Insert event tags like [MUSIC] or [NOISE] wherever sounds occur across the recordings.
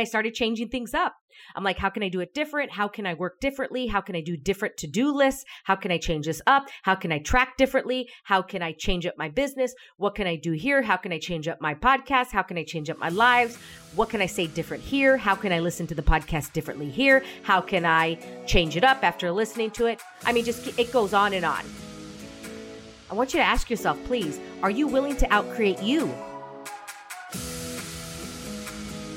I started changing things up. I'm like, how can I do it different? How can I work differently? How can I do different to do lists? How can I change this up? How can I track differently? How can I change up my business? What can I do here? How can I change up my podcast? How can I change up my lives? What can I say different here? How can I listen to the podcast differently here? How can I change it up after listening to it? I mean, just it goes on and on. I want you to ask yourself, please, are you willing to outcreate you?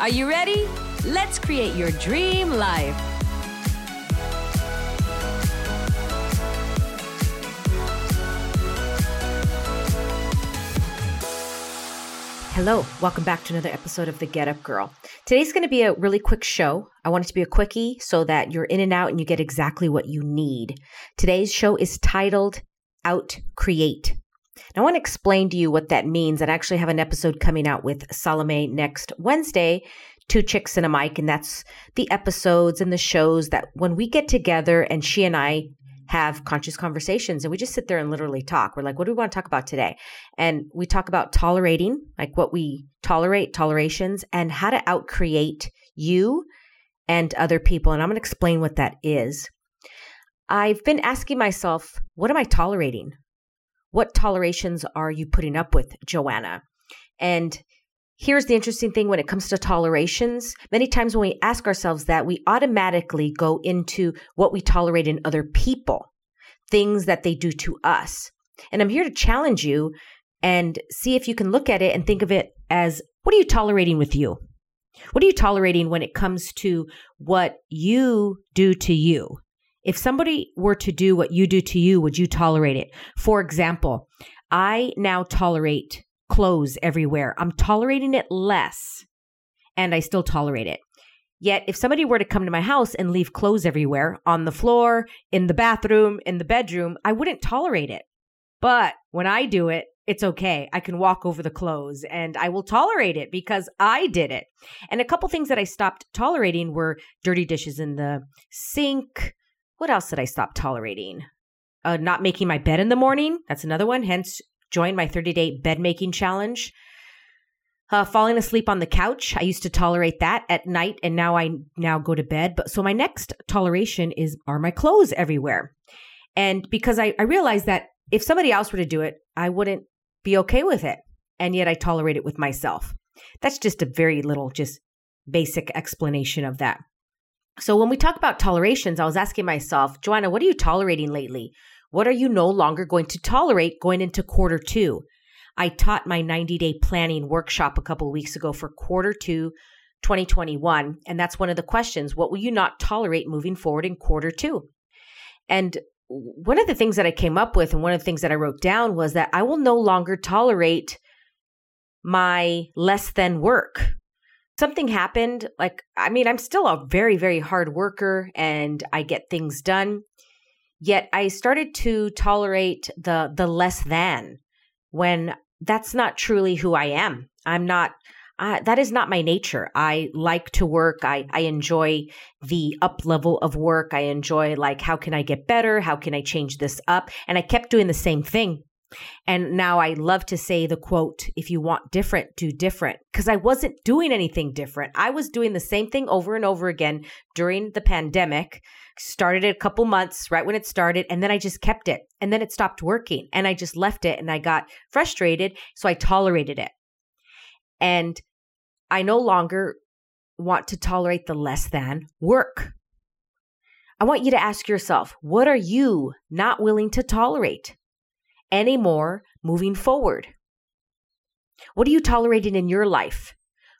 Are you ready? Let's create your dream life. Hello, welcome back to another episode of the Get Up Girl. Today's going to be a really quick show. I want it to be a quickie so that you're in and out and you get exactly what you need. Today's show is titled Out Create. I want to explain to you what that means. I actually have an episode coming out with Salome next Wednesday, Two Chicks and a Mic, and that's the episodes and the shows that when we get together and she and I have conscious conversations and we just sit there and literally talk. We're like, what do we want to talk about today? And we talk about tolerating, like what we tolerate, tolerations, and how to outcreate you and other people. And I'm going to explain what that is. I've been asking myself, what am I tolerating? What tolerations are you putting up with, Joanna? And here's the interesting thing when it comes to tolerations. Many times when we ask ourselves that, we automatically go into what we tolerate in other people, things that they do to us. And I'm here to challenge you and see if you can look at it and think of it as what are you tolerating with you? What are you tolerating when it comes to what you do to you? If somebody were to do what you do to you, would you tolerate it? For example, I now tolerate clothes everywhere. I'm tolerating it less and I still tolerate it. Yet, if somebody were to come to my house and leave clothes everywhere on the floor, in the bathroom, in the bedroom, I wouldn't tolerate it. But when I do it, it's okay. I can walk over the clothes and I will tolerate it because I did it. And a couple things that I stopped tolerating were dirty dishes in the sink, what else did I stop tolerating? Uh, not making my bed in the morning. That's another one. Hence, join my 30 day bed making challenge. Uh, falling asleep on the couch. I used to tolerate that at night, and now I now go to bed. But so my next toleration is are my clothes everywhere, and because I, I realized that if somebody else were to do it, I wouldn't be okay with it, and yet I tolerate it with myself. That's just a very little, just basic explanation of that. So when we talk about tolerations, I was asking myself, Joanna, what are you tolerating lately? What are you no longer going to tolerate going into quarter two? I taught my 90 day planning workshop a couple weeks ago for quarter two 2021. And that's one of the questions. What will you not tolerate moving forward in quarter two? And one of the things that I came up with and one of the things that I wrote down was that I will no longer tolerate my less than work something happened. Like, I mean, I'm still a very, very hard worker and I get things done. Yet I started to tolerate the the less than when that's not truly who I am. I'm not uh, that is not my nature. I like to work. I, I enjoy the up level of work. I enjoy like, how can I get better? How can I change this up? And I kept doing the same thing and now I love to say the quote, if you want different, do different. Because I wasn't doing anything different. I was doing the same thing over and over again during the pandemic. Started it a couple months right when it started, and then I just kept it. And then it stopped working. And I just left it and I got frustrated. So I tolerated it. And I no longer want to tolerate the less than work. I want you to ask yourself, what are you not willing to tolerate? Anymore moving forward? What are you tolerating in your life?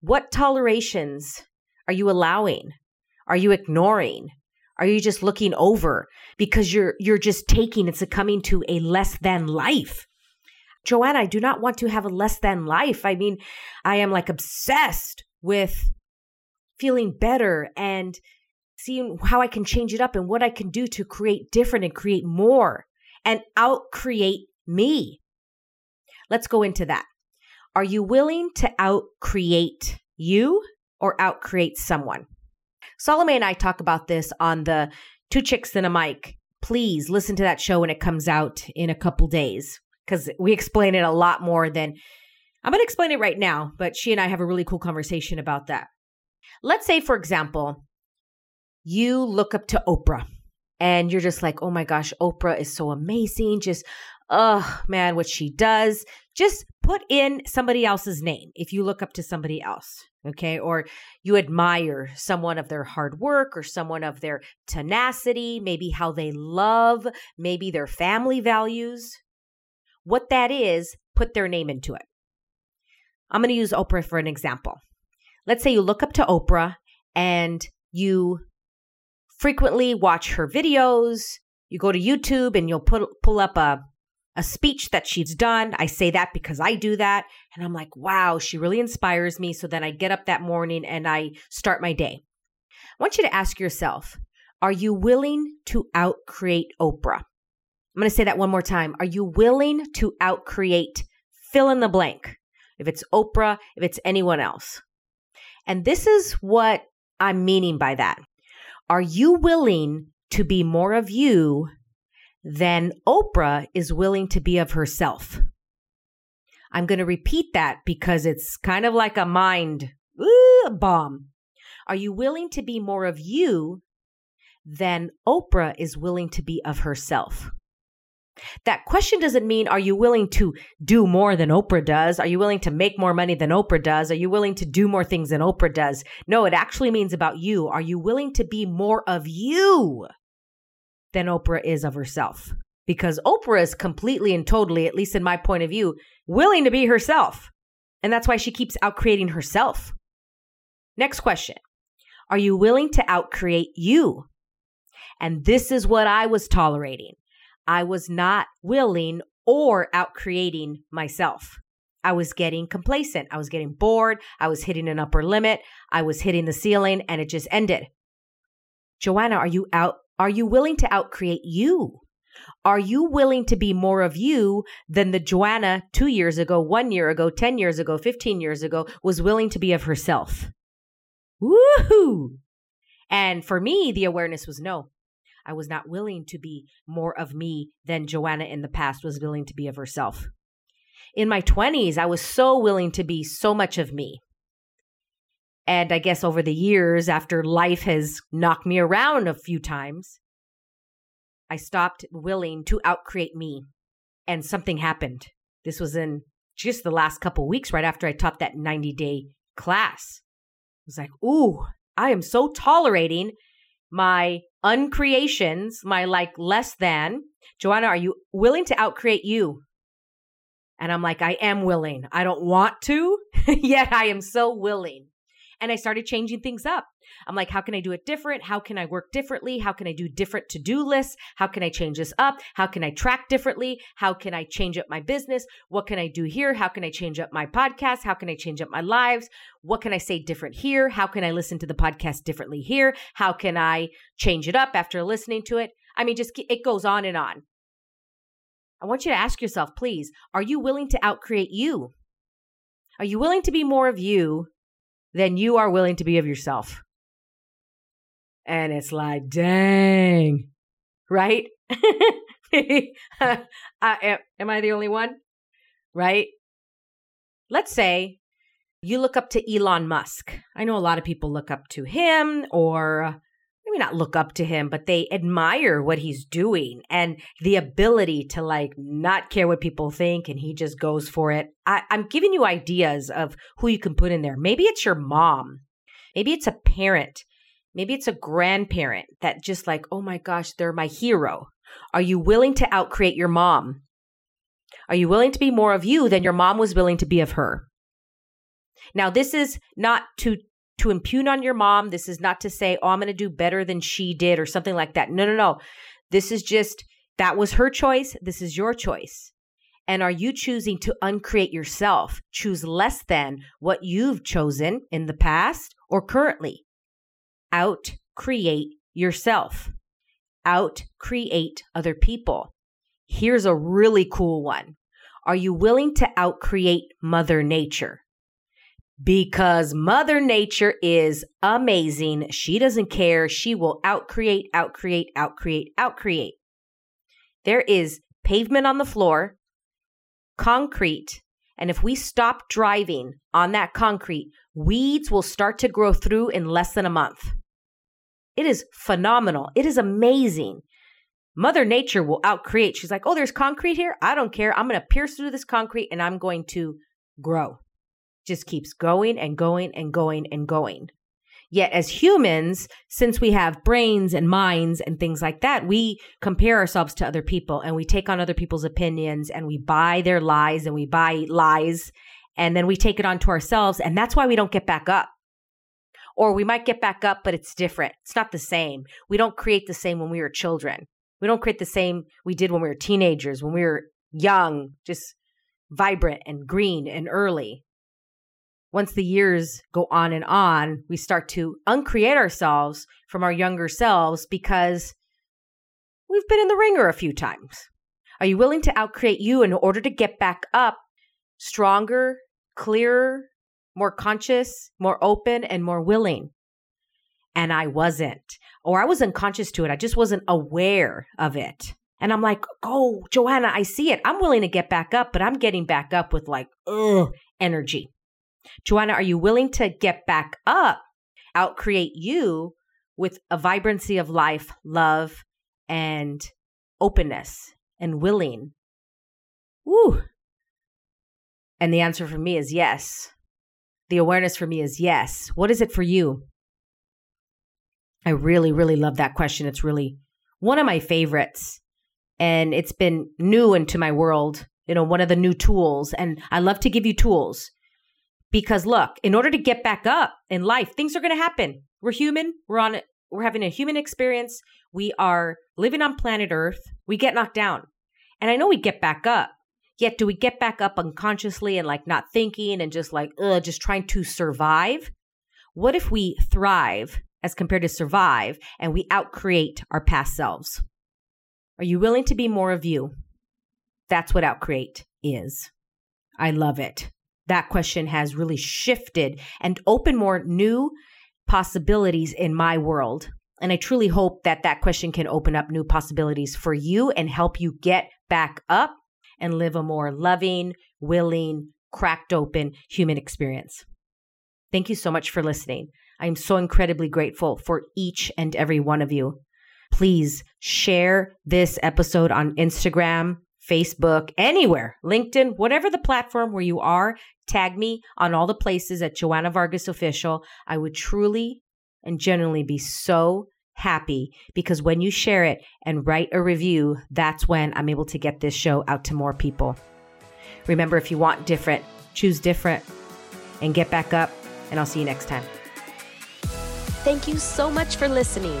What tolerations are you allowing? Are you ignoring? Are you just looking over because you're you're just taking and succumbing to a less than life? Joanna, I do not want to have a less than life. I mean, I am like obsessed with feeling better and seeing how I can change it up and what I can do to create different and create more and out create me. Let's go into that. Are you willing to out create you or out create someone? Salome and I talk about this on the Two Chicks and a Mic. Please listen to that show when it comes out in a couple days because we explain it a lot more than I'm going to explain it right now, but she and I have a really cool conversation about that. Let's say, for example, you look up to Oprah and you're just like, oh my gosh, Oprah is so amazing. Just, oh man, what she does. Just put in somebody else's name if you look up to somebody else okay? Or you admire someone of their hard work or someone of their tenacity, maybe how they love, maybe their family values. What that is, put their name into it. I'm going to use Oprah for an example. Let's say you look up to Oprah and you frequently watch her videos. You go to YouTube and you'll put, pull up a a speech that she's done. I say that because I do that. And I'm like, wow, she really inspires me. So then I get up that morning and I start my day. I want you to ask yourself Are you willing to outcreate Oprah? I'm going to say that one more time. Are you willing to outcreate fill in the blank? If it's Oprah, if it's anyone else. And this is what I'm meaning by that. Are you willing to be more of you than Oprah is willing to be of herself. I'm going to repeat that because it's kind of like a mind ooh, bomb. Are you willing to be more of you than Oprah is willing to be of herself? That question doesn't mean are you willing to do more than Oprah does? Are you willing to make more money than Oprah does? Are you willing to do more things than Oprah does? No, it actually means about you. Are you willing to be more of you than Oprah is of herself. Because Oprah is completely and totally, at least in my point of view, willing to be herself. And that's why she keeps outcreating herself. Next question Are you willing to outcreate you? And this is what I was tolerating. I was not willing or out creating myself. I was getting complacent. I was getting bored. I was hitting an upper limit. I was hitting the ceiling and it just ended. Joanna, are you out are you willing to outcreate you? Are you willing to be more of you than the Joanna two years ago, one year ago, 10 years ago, 15 years ago was willing to be of herself? Woohoo! And for me, the awareness was no. I was not willing to be more of me than Joanna in the past was willing to be of herself. In my 20s, I was so willing to be so much of me. And I guess over the years, after life has knocked me around a few times, I stopped willing to outcreate me. And something happened. This was in just the last couple weeks, right after I taught that 90 day class. I was like, ooh, I am so tolerating my uncreations, my like less than. Joanna, are you willing to outcreate you? And I'm like, I am willing. I don't want to, [LAUGHS] yet I am so willing. And I started changing things up. I'm like, how can I do it different? How can I work differently? How can I do different to do lists? How can I change this up? How can I track differently? How can I change up my business? What can I do here? How can I change up my podcast? How can I change up my lives? What can I say different here? How can I listen to the podcast differently here? How can I change it up after listening to it? I mean, just it goes on and on. I want you to ask yourself, please, are you willing to outcreate you? Are you willing to be more of you than you are willing to be of yourself. And it's like, dang, right? [LAUGHS] uh, am I the only one? Right? Let's say you look up to Elon Musk. I know a lot of people look up to him or maybe not look up to him, but they admire what he's doing and the ability to like not care what people think and he just goes for it. I, I'm giving you ideas of who you can put in there. Maybe it's your mom. Maybe it's a parent. Maybe it's a grandparent that just like, oh my gosh, they're my hero. Are you willing to outcreate your mom? Are you willing to be more of you than your mom was willing to be of her? Now, this is not to to impugn on your mom. This is not to say, oh, I'm going to do better than she did or something like that. No, no, no. This is just that was her choice. This is your choice. And are you choosing to uncreate yourself? Choose less than what you've chosen in the past or currently. out create yourself, out create other people. Here's a really cool one. Are you willing to out create Mother Nature? Because Mother Nature is amazing. She doesn't care. She will out create, out create, out create, out create. There is pavement on the floor, concrete, and if we stop driving on that concrete, weeds will start to grow through in less than a month. It is phenomenal. It is amazing. Mother Nature will outcreate. She's like, oh, there's concrete here. I don't care. I'm going to pierce through this concrete and I'm going to grow. Just keeps going and going and going and going. Yet as humans, since we have brains and minds and things like that, we compare ourselves to other people and we take on other people's opinions and we buy their lies and we buy lies and then we take it onto ourselves. And that's why we don't get back up. Or we might get back up, but it's different. It's not the same. We don't create the same when we were children. We don't create the same we did when we were teenagers, when we were young, just vibrant and green and early once the years go on and on, we start to uncreate ourselves from our younger selves because we've been in the wringer a few times. Are you willing to outcreate you in order to get back up stronger, clearer, more conscious, more open, and more willing? And I wasn't, or I was unconscious to it. I just wasn't aware of it. And I'm like, oh, Joanna, I see it. I'm willing to get back up, but I'm getting back up with like, ugh, energy. Joanna, are you willing to get back up, outcreate you with a vibrancy of life, love, and openness and willing? Woo. And the answer for me is yes. The awareness for me is yes. What is it for you? I really, really love that question. It's really one of my favorites. And it's been new into my world, you know, one of the new tools. And I love to give you tools because look, in order to get back up in life, things are going to happen. We're human. We're on we're having a human experience. We are living on planet Earth. We get knocked down. And I know we get back up. Yet do we get back up unconsciously and like not thinking and just like ugh, just trying to survive? What if we thrive as compared to survive and we outcreate our past selves? Are you willing to be more of you? That's what outcreate is. I love it that question has really shifted and opened more new possibilities in my world. And I truly hope that that question can open up new possibilities for you and help you get back up and live a more loving, willing, cracked open human experience. Thank you so much for listening. I am so incredibly grateful for each and every one of you. Please share this episode on Instagram, Facebook, anywhere, LinkedIn, whatever the platform where you are, tag me on all the places at Joanna Vargas Official. I would truly and genuinely be so happy because when you share it and write a review, that's when I'm able to get this show out to more people. Remember, if you want different, choose different and get back up. And I'll see you next time. Thank you so much for listening.